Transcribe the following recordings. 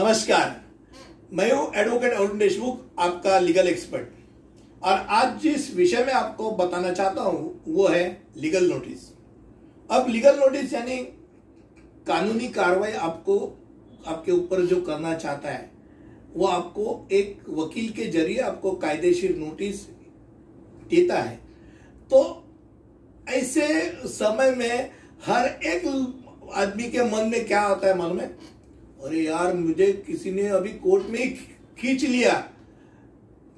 नमस्कार। मैं हूँ एडवोकेट अरुण देशमुख, आपका लीगल एक्सपर्ट और आज जिस विषय में आपको बताना चाहता हूँ, वो है लीगल नोटिस अब लीगल नोटिस यानी कानूनी कार्रवाई आपको, आपके ऊपर जो करना चाहता है, वो आपको एक वकील के ज़रिए आपको कायदेशीर नोटिस देता है। तो ऐसे समय में हर एक आदमी के मन में क्या आता है मालूम है? अरे यार, मुझे किसी ने अभी कोर्ट में ही खींच लिया।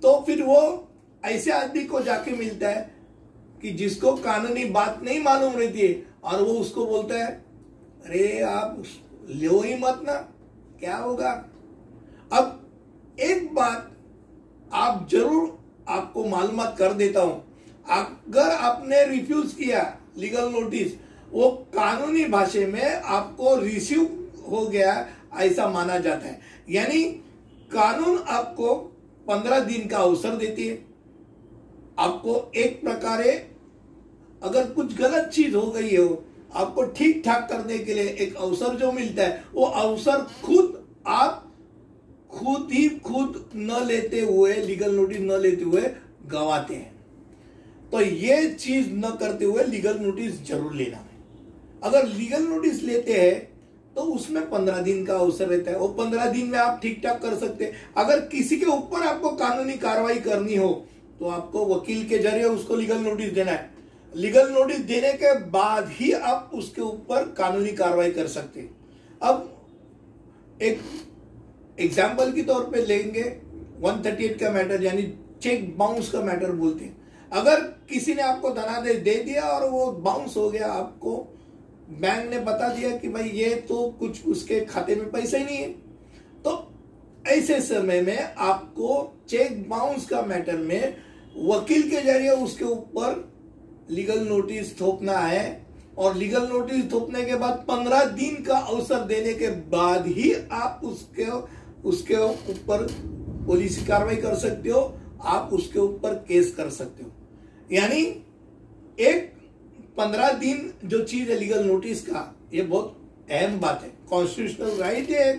तो फिर वो ऐसे आदमी को जाके मिलता है कि जिसको कानूनी बात नहीं मालूम रहती है, और वो उसको बोलता है, अरे आप लो ही मत ना, क्या होगा? अब एक बात आप ज़रूर आपको मालूम कर देता हूँ। अगर आपने रिफ्यूज किया लीगल नोटिस वो कानूनी भाषा में आपको रिसीव हो गया ऐसा माना जाता है। यानी कानून आपको पंद्रह दिन का अवसर देती है। आपको एक प्रकार अगर कुछ गलत चीज़ हो गई हो, आपको ठीक ठाक करने के लिए एक अवसर जो मिलता है, वो अवसर खुद आप खुद ही खुद न लेते हुए लीगल नोटिस न लेते हुए गवाते हैं। तो ये चीज़ न करते हुए लीगल नोटिस ज़रूर लेना है। अगर लीगल नोटिस लेते हैं तो उसमें पंद्रह दिन का अवसर रहता है और पंद्रह दिन में आप ठीक ठाक कर सकते हैं। अगर किसी के ऊपर आपको कानूनी कार्रवाई करनी हो तो आपको वकील के ज़रिए उसको लीगल नोटिस देना है। लीगल नोटिस देने के बाद ही आप उसके ऊपर कानूनी कार्रवाई कर सकते अब एक एग्ज़ाम्पल के तौर पे लेंगे 138 का मैटर यानी चेक बाउंस का मैटर बोलते हैं। अगर किसी ने आपको धनादेश दे दिया और वो बाउंस हो गया आपको बैंक ने बता दिया कि भाई ये तो कुछ उसके खाते में पैसा ही नहीं है। तो ऐसे समय में आपको चेक बाउंस का मैटर में वकील के ज़रिए उसके ऊपर लीगल नोटिस थोपना है और लीगल नोटिस थोपने के बाद पंद्रह दिन का अवसर देने के बाद ही आप उसके उसके ऊपर पुलिस कार्रवाई कर सकते हो, आप उसके ऊपर केस कर सकते हो। यानी एक पंद्रह दिन जो चीज़ है लीगल नोटिस का, ये बहुत अहम बात है। कॉन्स्टिट्यूशनल राइट है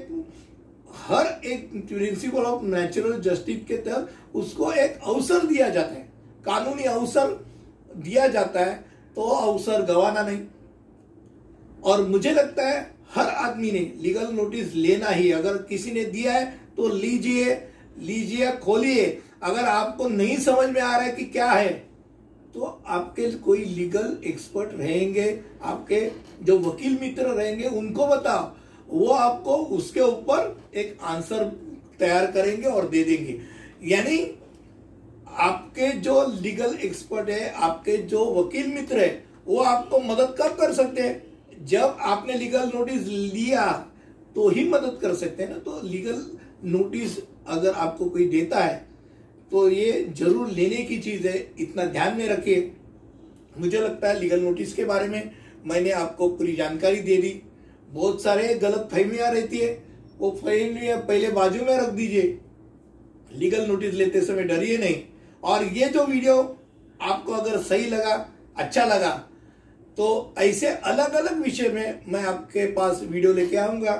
हर एक प्रिंसिपल ऑफ़ नेचुरल जस्टिस के तहत उसको एक अवसर दिया जाता है। कानूनी अवसर दिया जाता है तो अवसर गवाना नहीं। और मुझे लगता है हर आदमी ने लीगल नोटिस लेना ही, अगर किसी ने दिया है तो लीजिए लीजिए खोलिए। अगर आपको नहीं समझ में आ रहा है कि क्या है तो आपके कोई लीगल एक्सपर्ट रहेंगे, आपके जो वकील मित्र रहेंगे, उनको बताओ। वो आपको उसके ऊपर एक आंसर तैयार करेंगे और दे देंगे। यानी आपके जो लीगल एक्सपर्ट है, आपके जो वकील मित्र है, वो आपको मदद कब कर सकते हैं? जब आपने लीगल नोटिस लिया तो ही मदद कर सकते हैं ना? तो लीगल नोटिस अगर आपको कोई देता है तो ये ज़रूर लेने की चीज़ है, इतना ध्यान में रखिए। मुझे लगता है लीगल नोटिस के बारे में मैंने आपको पूरी जानकारी दे दी। बहुत सारे गलत फहमियाँ रहती है, वो फहमियाँ पहले बाजू में रख दीजिए। लीगल नोटिस लेते समय डरिए नहीं। और ये जो वीडियो आपको अगर सही लगा अच्छा लगा तो ऐसे अलग अलग विषय में मैं आपके पास वीडियो लेके आऊँगा।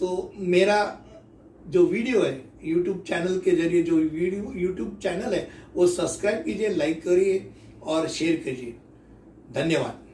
तो मेरा जो वीडियो है यूट्यूब चैनल के ज़रिए जो वीडियो यूट्यूब चैनल है, वो सब्सक्राइब कीजिए लाइक करिए और शेयर कीजिए धन्यवाद।